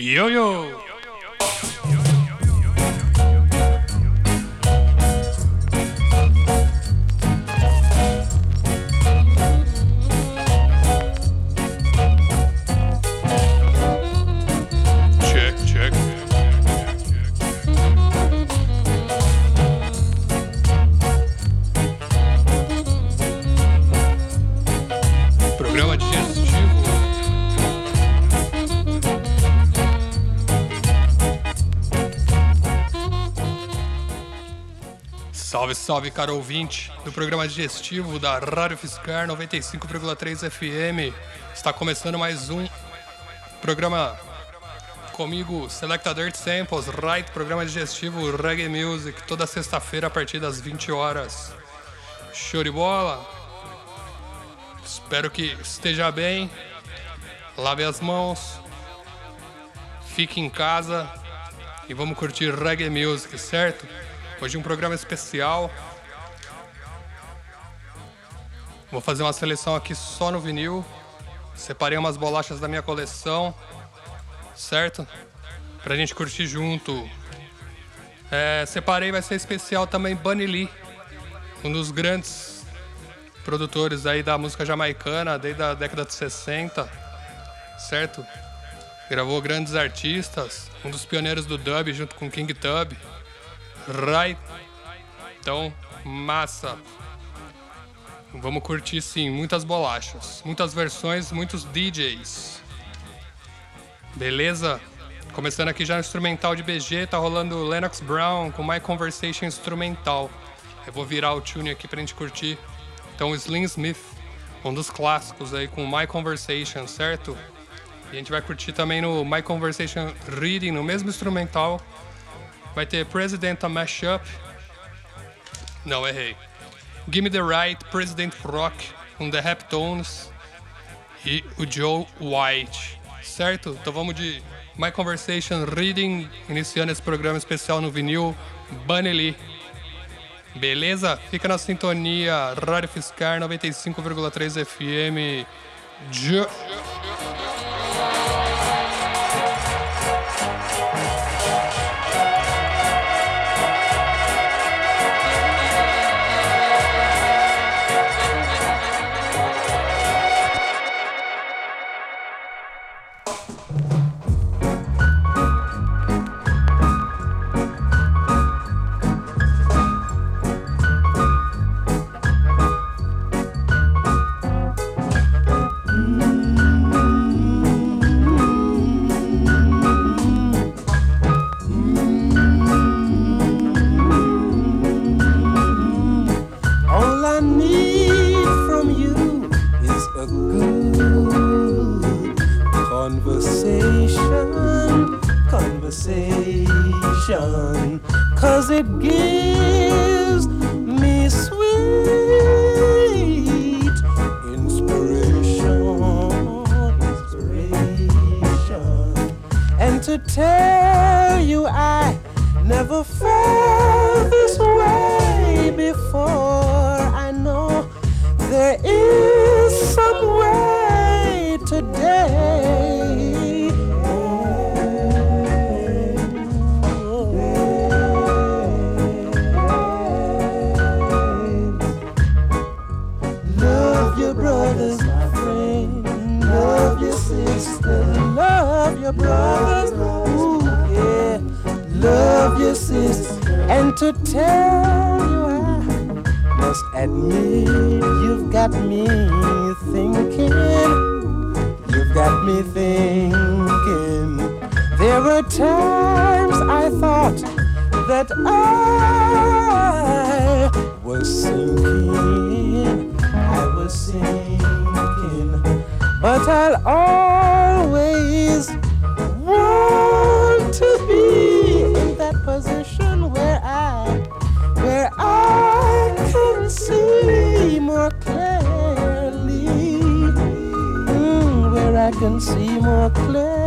Yo yo. Check, Salve, caro ouvinte do programa digestivo da Rádio Fiscar 95,3 FM. Está começando mais um programa comigo, Selecta Dirt Samples, right? Programa digestivo Reggae Music, toda sexta-feira a partir das 20 horas. Show de bola! Espero que esteja bem. Lave as mãos. Fique em casa e vamos curtir reggae music, certo? Hoje um programa especial. Vou fazer uma seleção aqui só no vinil. Separei umas bolachas da minha coleção, certo? Pra gente curtir junto. É, separei, vai ser especial também Bunny Lee, um dos grandes produtores aí da música jamaicana desde a década de 60, certo? Gravou grandes artistas, um dos pioneiros do dub junto com King Tub. Right? Então, massa. Vamos curtir sim, muitas bolachas, muitas versões, muitos DJs. Beleza? Começando aqui já no instrumental de BG, tá rolando Lennox Brown com My Conversation instrumental. Eu vou virar o tune aqui pra gente curtir. Então, Slim Smith, um dos clássicos aí com My Conversation, certo? E a gente vai curtir também no My Conversation Reading, no mesmo instrumental. Vai ter President a Mashup. Não, errei. Gimme the Right, President Rock, com The Raptones e o Joe White. Certo? Então vamos de My Conversation Reading, iniciando esse programa especial no vinil Bunny Lee. Beleza? Fica na sintonia Rádio Fiscar 95,3 FM. Jo- were times I thought that I was sinking, I was sinking, but I'll always want to be in that position where I, where I can see more clearly, mm, where I can see more clearly.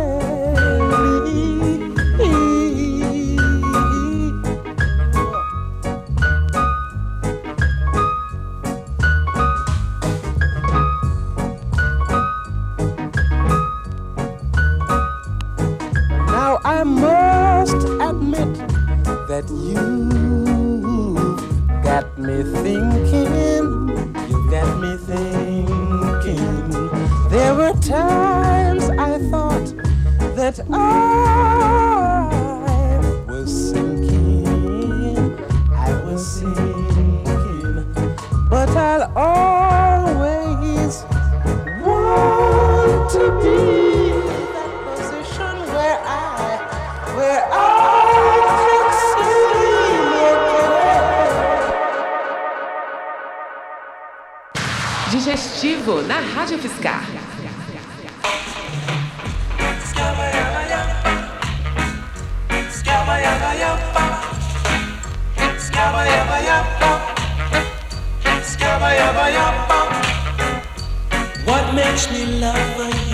What makes me love you?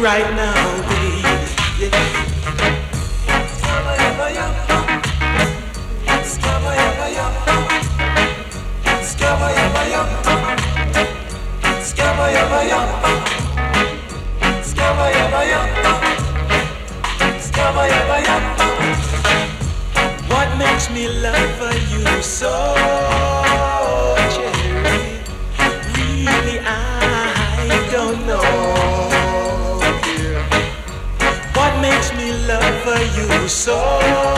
right now, baby. What makes me love for you so? so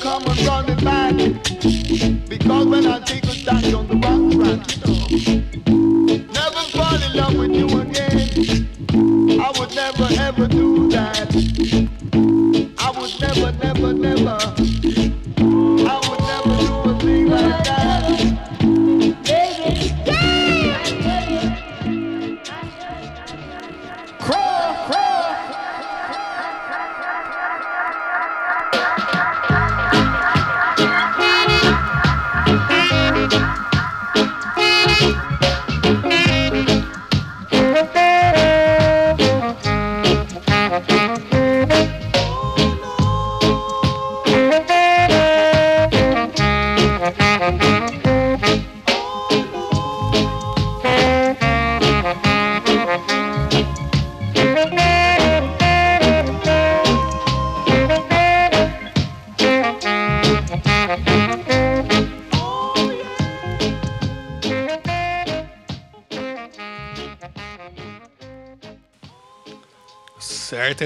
come and run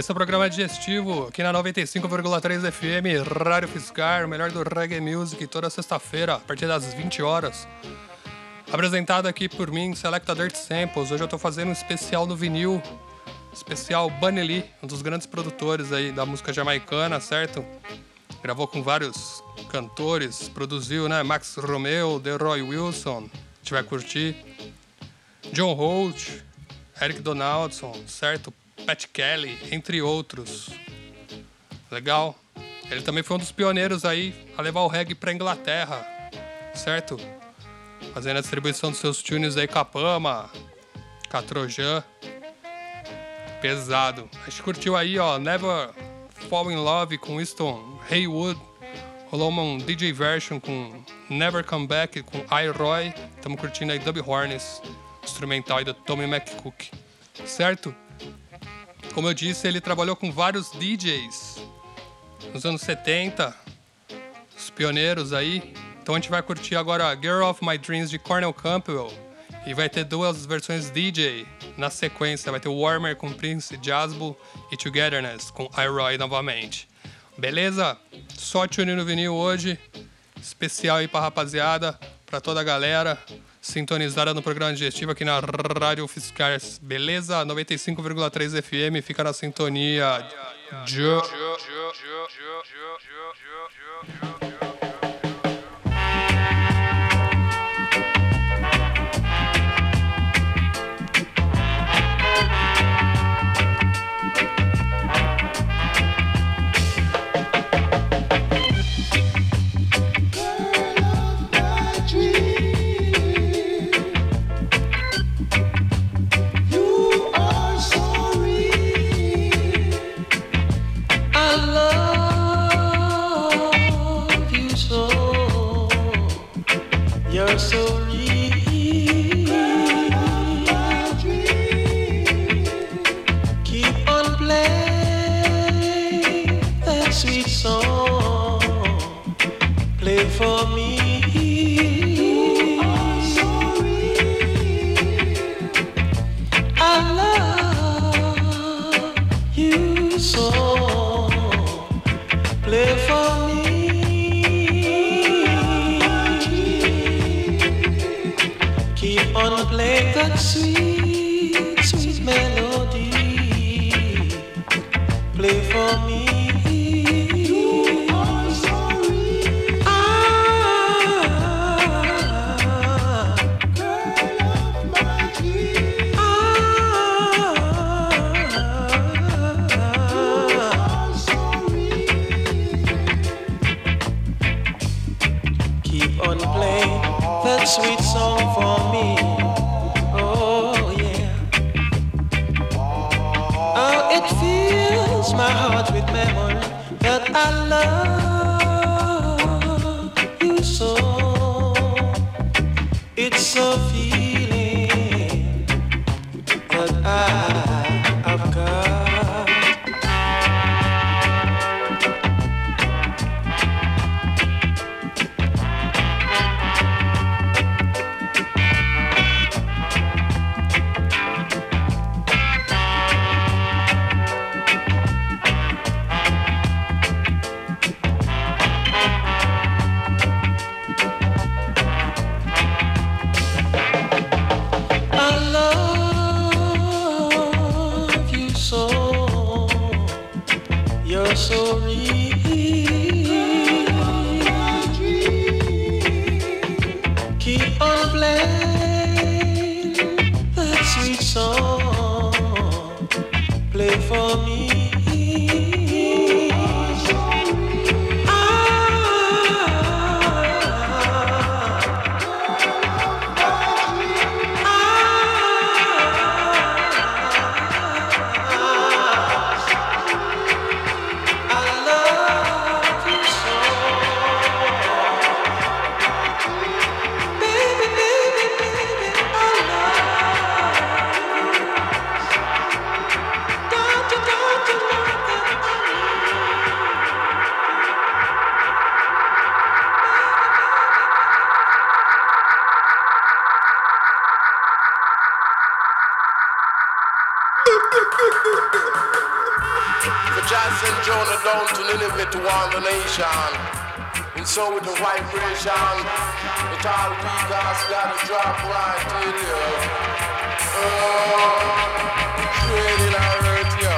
esse é o programa digestivo aqui na 95,3 FM, Rádio Fiscar, o melhor do reggae music, toda sexta-feira, a partir das 20 horas. Apresentado aqui por mim, Selecta Dirt Samples. Hoje eu tô fazendo um especial no vinil, especial Bunny Lee, um dos grandes produtores aí da música jamaicana, certo? Gravou com vários cantores, produziu, né? Max Romeo, Deroy Wilson, a gente curtir. John Holt, Eric Donaldson, certo? Pat Kelly, entre outros. Legal. Ele também foi um dos pioneiros aí a levar o reggae pra Inglaterra, certo? Fazendo a distribuição dos seus tunes aí com a Pama, com a Trojan. Pesado. A gente curtiu aí, ó, Never Fall in Love com Winston Haywood. Rolou uma um DJ version com Never Come Back com iRoy. Estamos curtindo aí Dub Horns, instrumental aí do Tommy McCook. Certo? Como eu disse, ele trabalhou com vários DJs nos anos 70, os pioneiros aí. Então a gente vai curtir agora Girl of My Dreams de Cornel Campbell. E vai ter duas versões DJ na sequência. Vai ter Warmer com Prince Jazzbo e Togetherness com iRoy novamente. Beleza? Só tune no vinil hoje. Especial aí pra rapaziada, pra toda a galera sintonizada no programa digestivo aqui na Rádio Fiscais. Beleza? 95,3 FM, fica na sintonia. Vibration, it all weak gotta drop right to you. Oh, trading our earth, yo.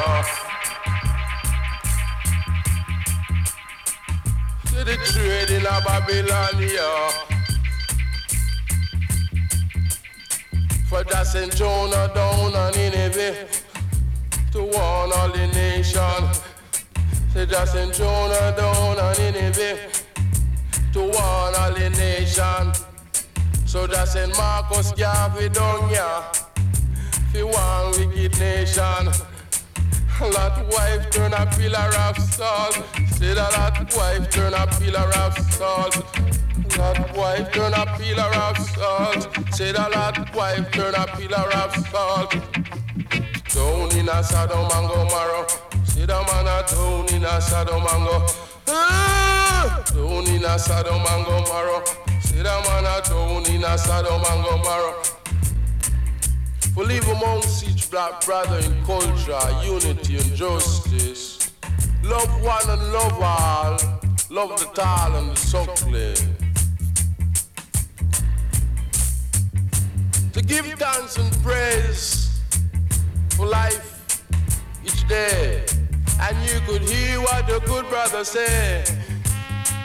To the trading of Babylon, yo. For Jah sent Jonah down on Nineveh to warn all the nation. Say just send Jonah down on Nineveh to warn all the nation. So just send Marcus Garvey down here for one wicked nation. Lot wife turn a pillar of salt. Say that lot wife turn a pillar of salt. Lot wife turn a pillar of salt. Say that lot wife turn a pillar of salt. Down in a Sodom and Gomorrah. See the man a down in a Sodom and Gomorrah. Ah! Down in a Sodom and Gomorrah. See the man a down in a Sodom and Gomorrah. We live amongst each black brother in culture, unity and justice. Love one and love all. Love the tall and the suckling. To give thanks and praise for life each day. And you could hear what the good brother say.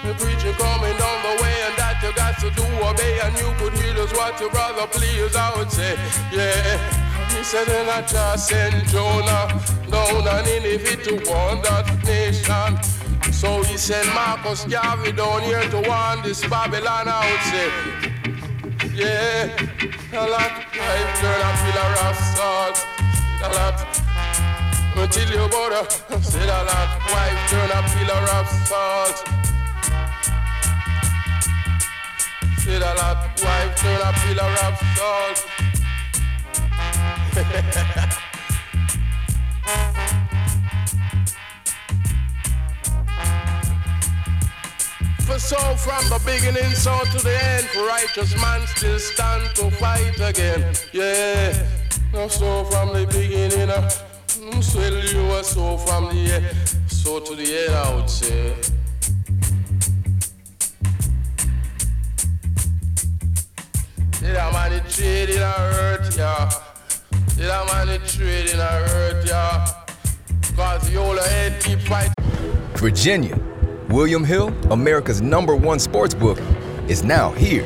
The preacher coming down the way and that you got to do obey. And you could hear us what your brother please I would say. Yeah. He said and I just send Jonah down and in if it to warn that nation. So he sent Marcus Garvey down here to warn this Babylon I would say. Yeah, a lot I've turned a pillar of salt. A lot until you bother. Said a lot wife turn a pillar of salt. Said a lot wife turn a pillar of salt. For so from the beginning, so to the end, for righteous man still stand to fight again. Yeah, no, so from the beginning, uh, mm, so you were so from the end, so to the end, I would say. Man it trade in a hurt, man it trade in a hurt. Cause keep fighting. Virginia, William Hill, America's number one sports book, is now here.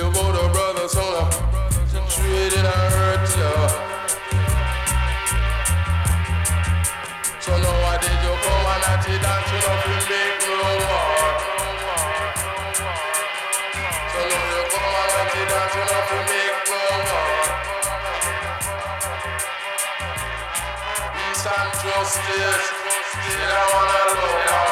You go to brother, son. To trade it and hurt you. So nowadays you come and at it and you know you make no more. So now you come and it you know make no more. peace and justice. I love, I wanna love,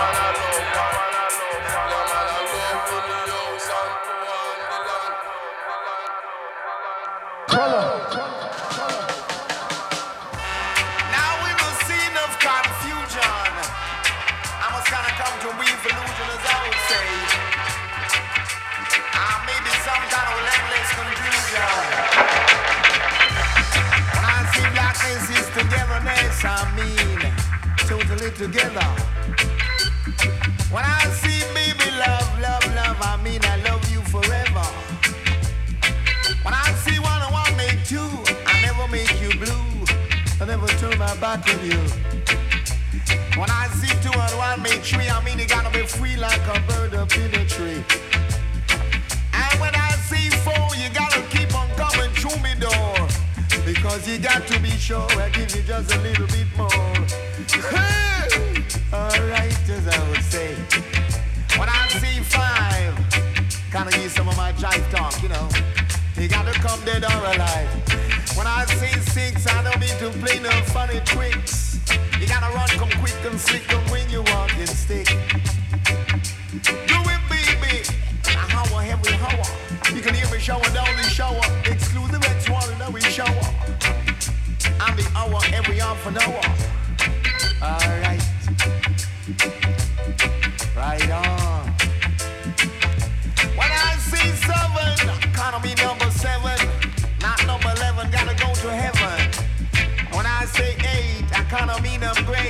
totally together. When I see baby love, love, love, I mean I love you forever. When I see one and one make two, I never make you blue. I never turn my back on you. When I see two and one make three, I mean you gotta be free like a bird up in a tree. And when I see four, you gotta keep on coming through me door. Because you got to be sure I give you just a little bit more. Hey! Alright, as I would say. When I see five, some of my talk, you know. You gotta come dead or alive. When I say six, I don't mean to play no funny tricks. You gotta run, come quick and slick, come when you. Do it, baby. Every hour. You can hear me shower down shower. Exclusive X1 and we shower. I'm the hour, every half an hour. Alright. When I see seven, economy number seven, not number eleven, gotta go to heaven. When I say eight, I kinda mean I'm great.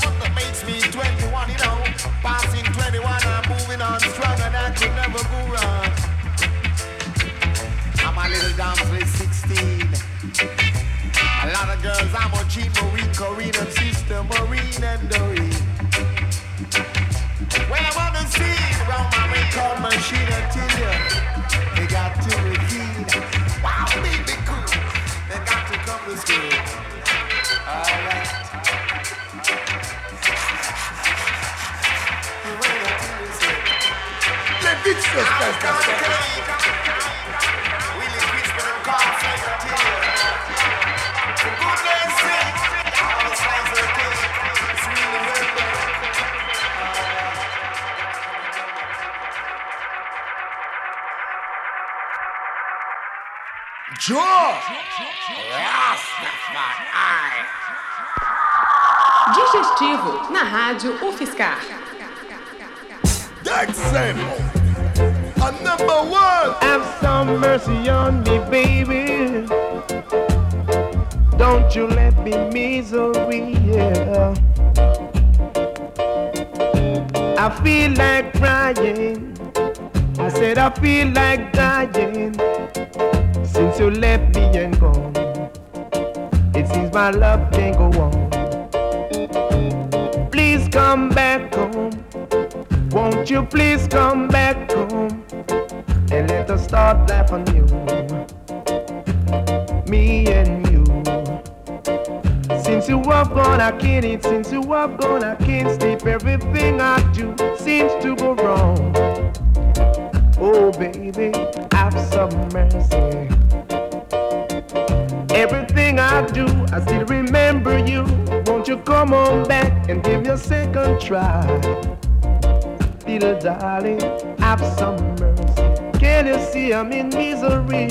Times that makes me 21, you know. Passing 21, I'm moving on strong, I could never go wrong. I'm a little damsel, 16. A lot of girls, I'm a Jean Marine, Corinne, and sister Maureen and Doreen. Scene, around my I they got to cool. They got to come to school. Alright. Let slice of cake. It's really well done. Joe! Digestivo na Rádio UFSCar. That's simple. A number one. Have some mercy on me, baby. Don't you let me misery, yeah. I feel like crying. I said I feel like dying. Since you left me and gone, it seems my love can't go on. Please come back home. Won't you please come back home start life anew? Me and you. Since you have gone, I can't eat. Since you have gone, I can't sleep. Everything I do seems to go wrong. Oh, baby, have some mercy. Everything I do, I still remember you. Won't you come on back and give me a second try? Little darling, have some. Can you see I'm in misery?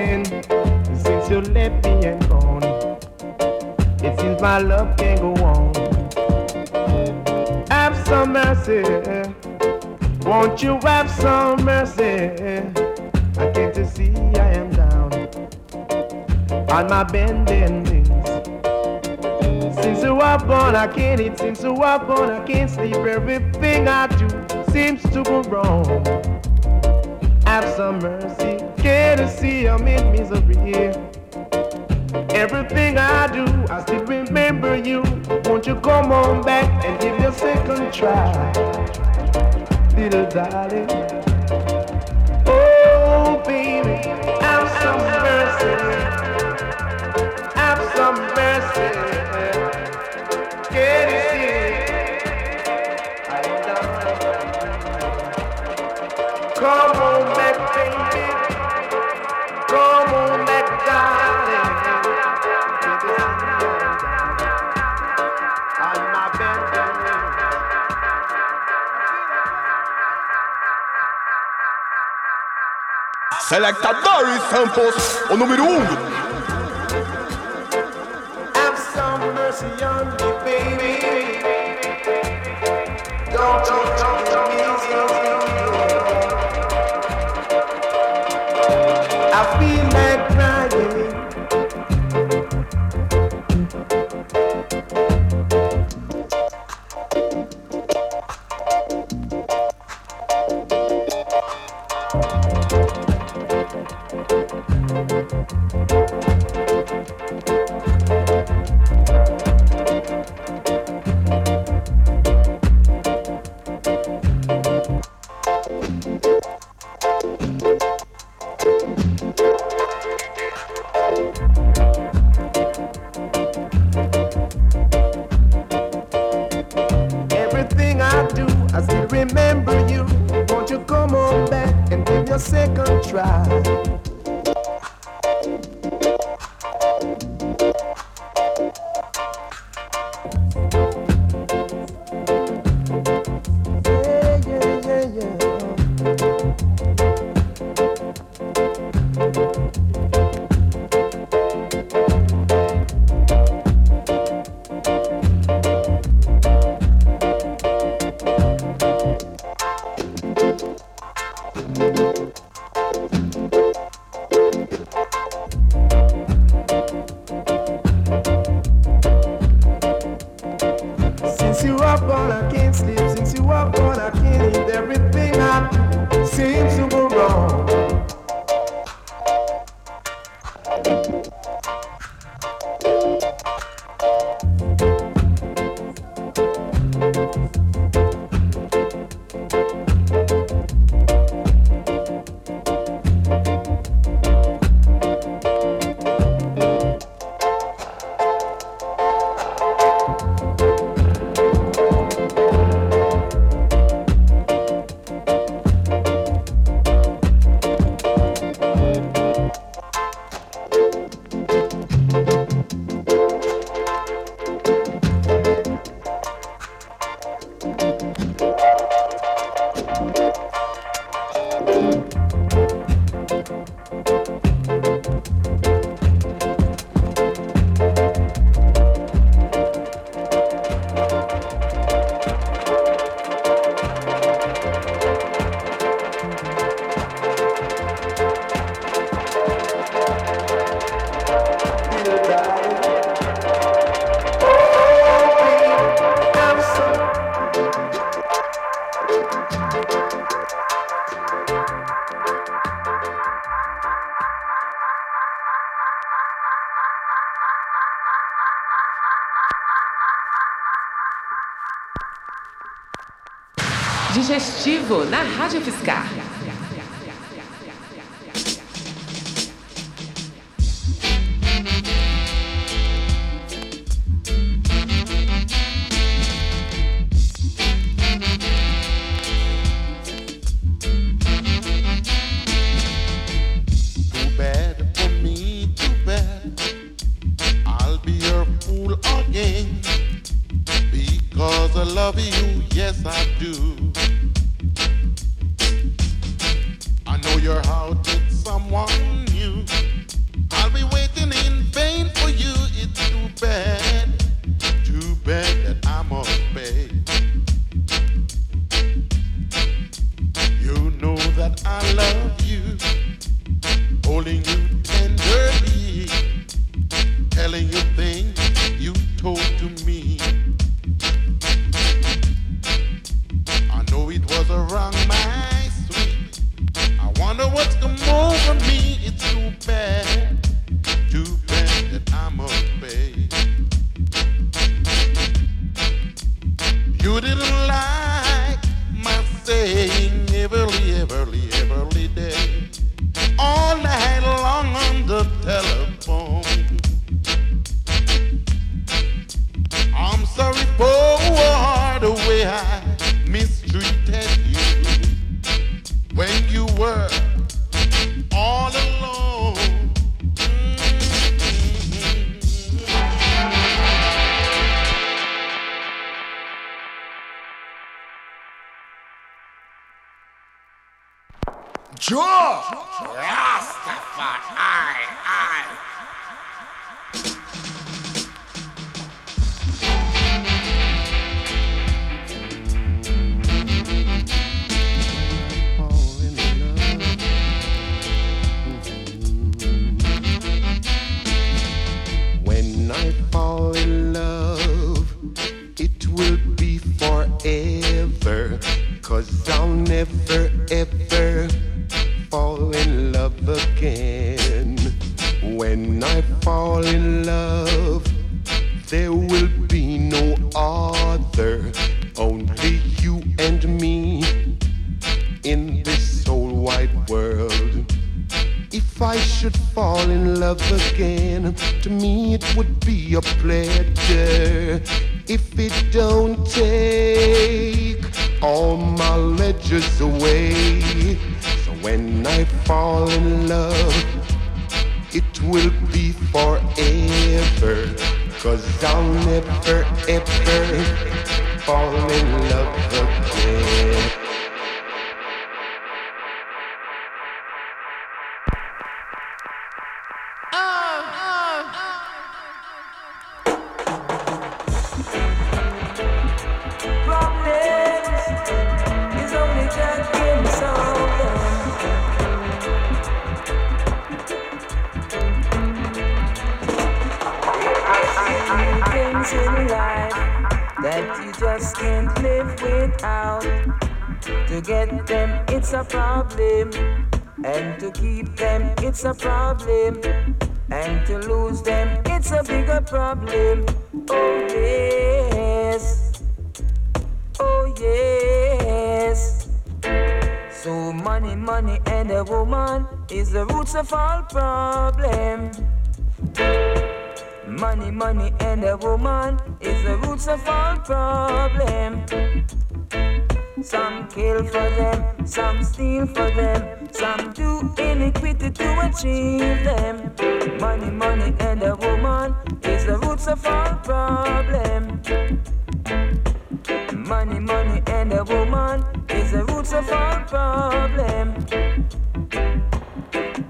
since you left me and gone. It seems my love can't go on. Have some mercy. Won't you have some mercy? I can't you see I am down on my bending knees. Since you are gone, I can't eat. Since you are gone, I can't sleep. Everything I do seems to go wrong. Have some mercy care to see I'm in misery. Everything I do, I still remember you. Won't you come on back and give your second try, little darling? Oh, baby, I've some mercy. Have some mercy. like ta Doris Campos. Au número 1. Um. love you, yes I do. I know your heart. Get them, it's a problem. And to keep them, it's a problem. And to lose them, it's a bigger problem. Oh, yes. Oh, yes. So, money, money, and a woman is the roots of all problem. Money, money, and a woman is the roots of all problem. Some kill for them, some steal for them, some do iniquity to achieve them. Money, money, and a woman is the roots of all problem. Money, money, and a woman is the roots of all problem.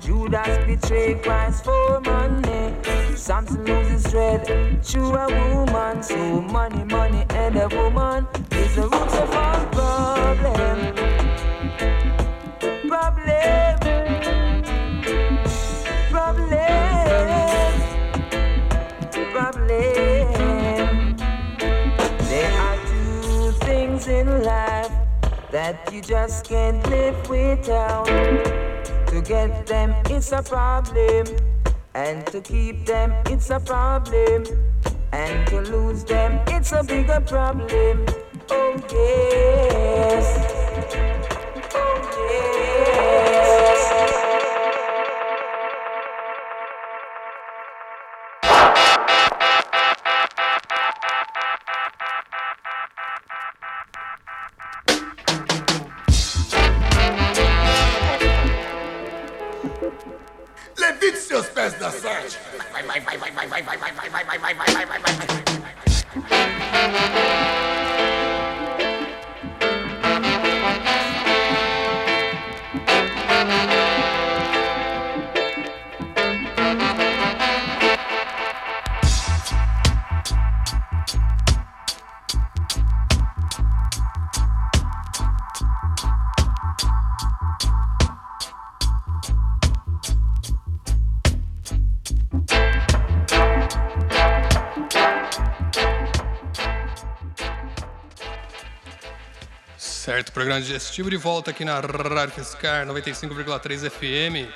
Judas betrayed Christ for money. Samson loses dread to a woman. So money, money, and a woman is the roots of all problem. Problem. Problem. Problem. Problem. There are two things in life that you just can't live without. To get them, it's a problem. And to keep them, it's a problem. And to lose them, it's a bigger problem. Oh, yes. Programa digestivo de volta aqui na Rádio Fiscar 95,3 FM.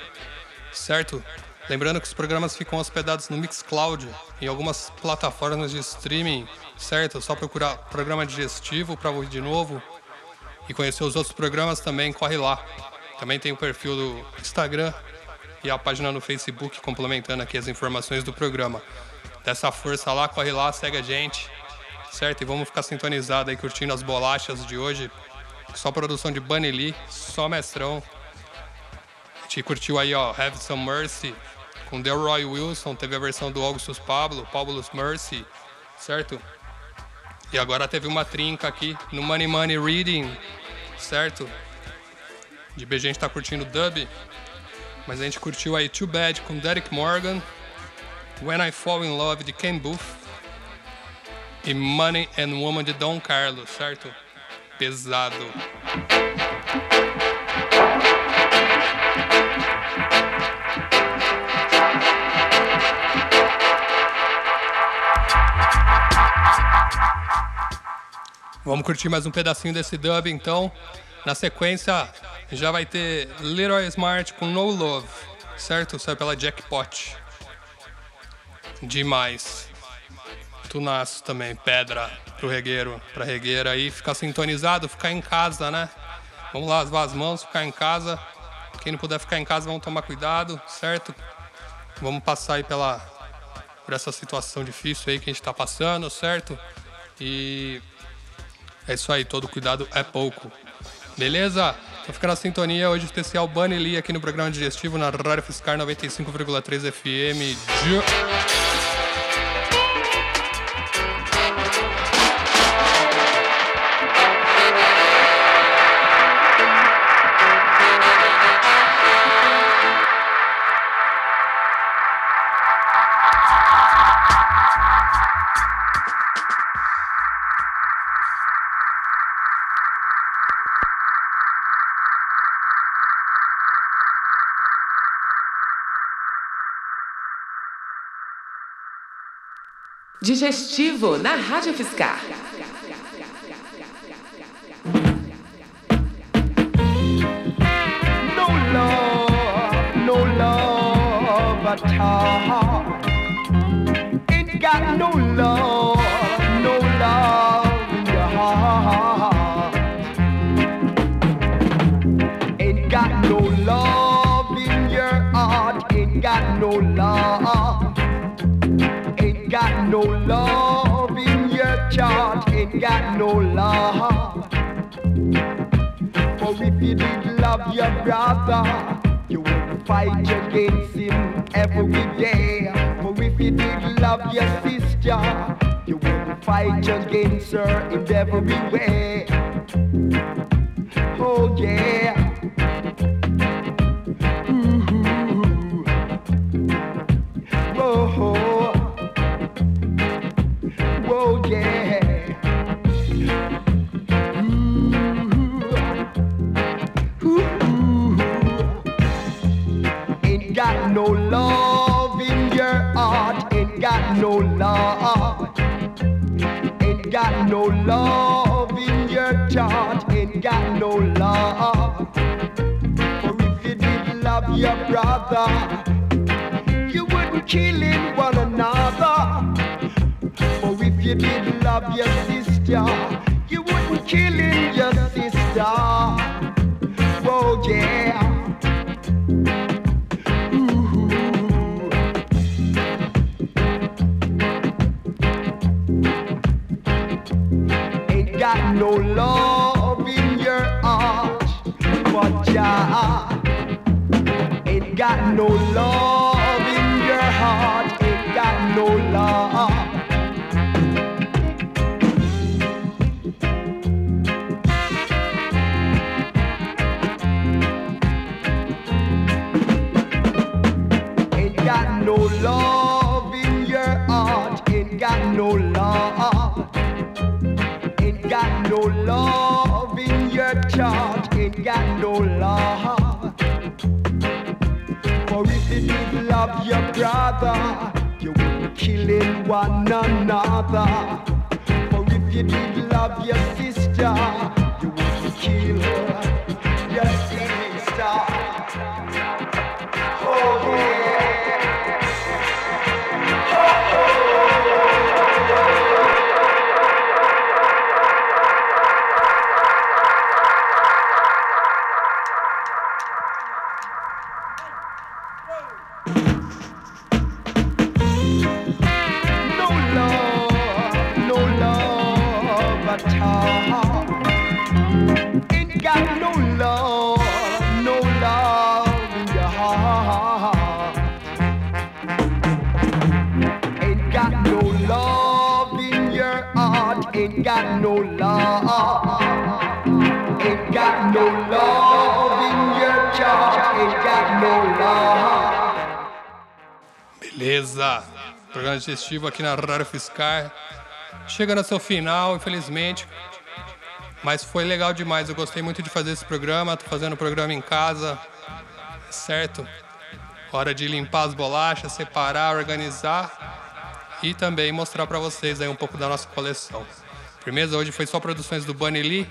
Certo? Lembrando que os programas ficam hospedados no Mixcloud, em algumas plataformas de streaming certo? Só procurar programa digestivo para ouvir de novo e conhecer os outros programas também, corre lá. Também tem o perfil do Instagram e a página no Facebook complementando aqui as informações do programa. Dessa força lá, corre lá, segue a gente, certo? E vamos ficar sintonizados aí curtindo as bolachas de hoje. Só produção de Bunny Lee, só mestrão. A gente curtiu aí, ó, Have Some Mercy com Delroy Wilson, teve a versão do Augustus Pablo, Pablo's Mercy, certo? E agora teve uma trinca aqui no Money Money Reading, certo? De BG a gente tá curtindo dub, mas a gente curtiu aí Too Bad com Derek Morgan, When I Fall in Love de Ken Booth e Money and Woman de Don Carlos, certo? Pesado. Vamos curtir mais um pedacinho desse dub então. Na sequência já vai ter Leroy Smart com No Love, certo? Sai pela Jackpot. Demais. Tunaço também, pedra pro regueiro, pra regueira aí. Ficar sintonizado, ficar em casa, né? Vamos lavar as mãos, ficar em casa. Quem não puder ficar em casa, vamos tomar cuidado, certo? Vamos passar aí pela, por essa situação difícil aí que a gente tá passando, certo? E é isso aí, todo cuidado é pouco. Beleza? Então fica na sintonia hoje especial Bunny Lee aqui no programa digestivo na Rádio Fiscar 95,3 FM. Digestivo na Rádio Fiscar. No love, no love at all. Ain't got no love, no. For if you did love your brother, you would fight against him every day. For if you did love your sister, you would fight against her in every way. Killing one another. For if you did love your sister, you wouldn't killing your sister. Whoa, yeah. Got no love in your heart, but ya ain't got no love one another. For if you did love your no. Beleza. Programa digestivo aqui na Rádio Fiscar. Chegando ao seu final, infelizmente. Mas foi legal demais. Eu gostei muito de fazer esse programa. Tô fazendo o programa em casa. Certo? Hora de limpar as bolachas, separar, organizar e também mostrar para vocês aí um pouco da nossa coleção. Firmeza, hoje foi só produções do Bunny Lee.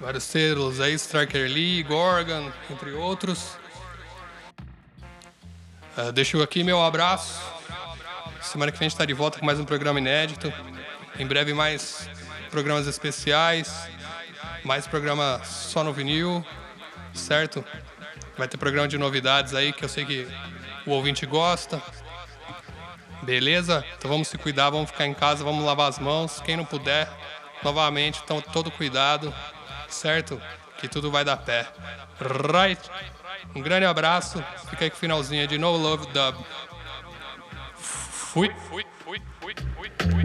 Vários selos aí, Striker Lee, Gorgon, entre outros. Uh, deixo aqui meu abraço. Semana que vem a gente está de volta com mais um programa inédito. Em breve mais programas especiais, mais programa só no vinil, certo? Vai ter programa de novidades aí que eu sei que o ouvinte gosta. Beleza? Então vamos se cuidar, vamos ficar em casa, vamos lavar as mãos. Quem não puder, novamente, então todo cuidado, certo? Que tudo vai dar pé. Right? Um grande abraço. Fica aí com o finalzinho de No Love Dub. Fui. Fui. Fui. Fui. Fui.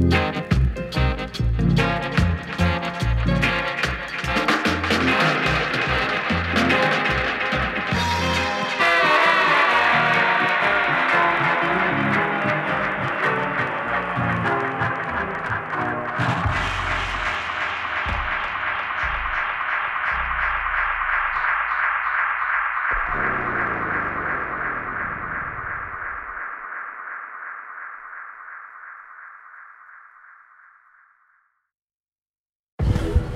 Fui.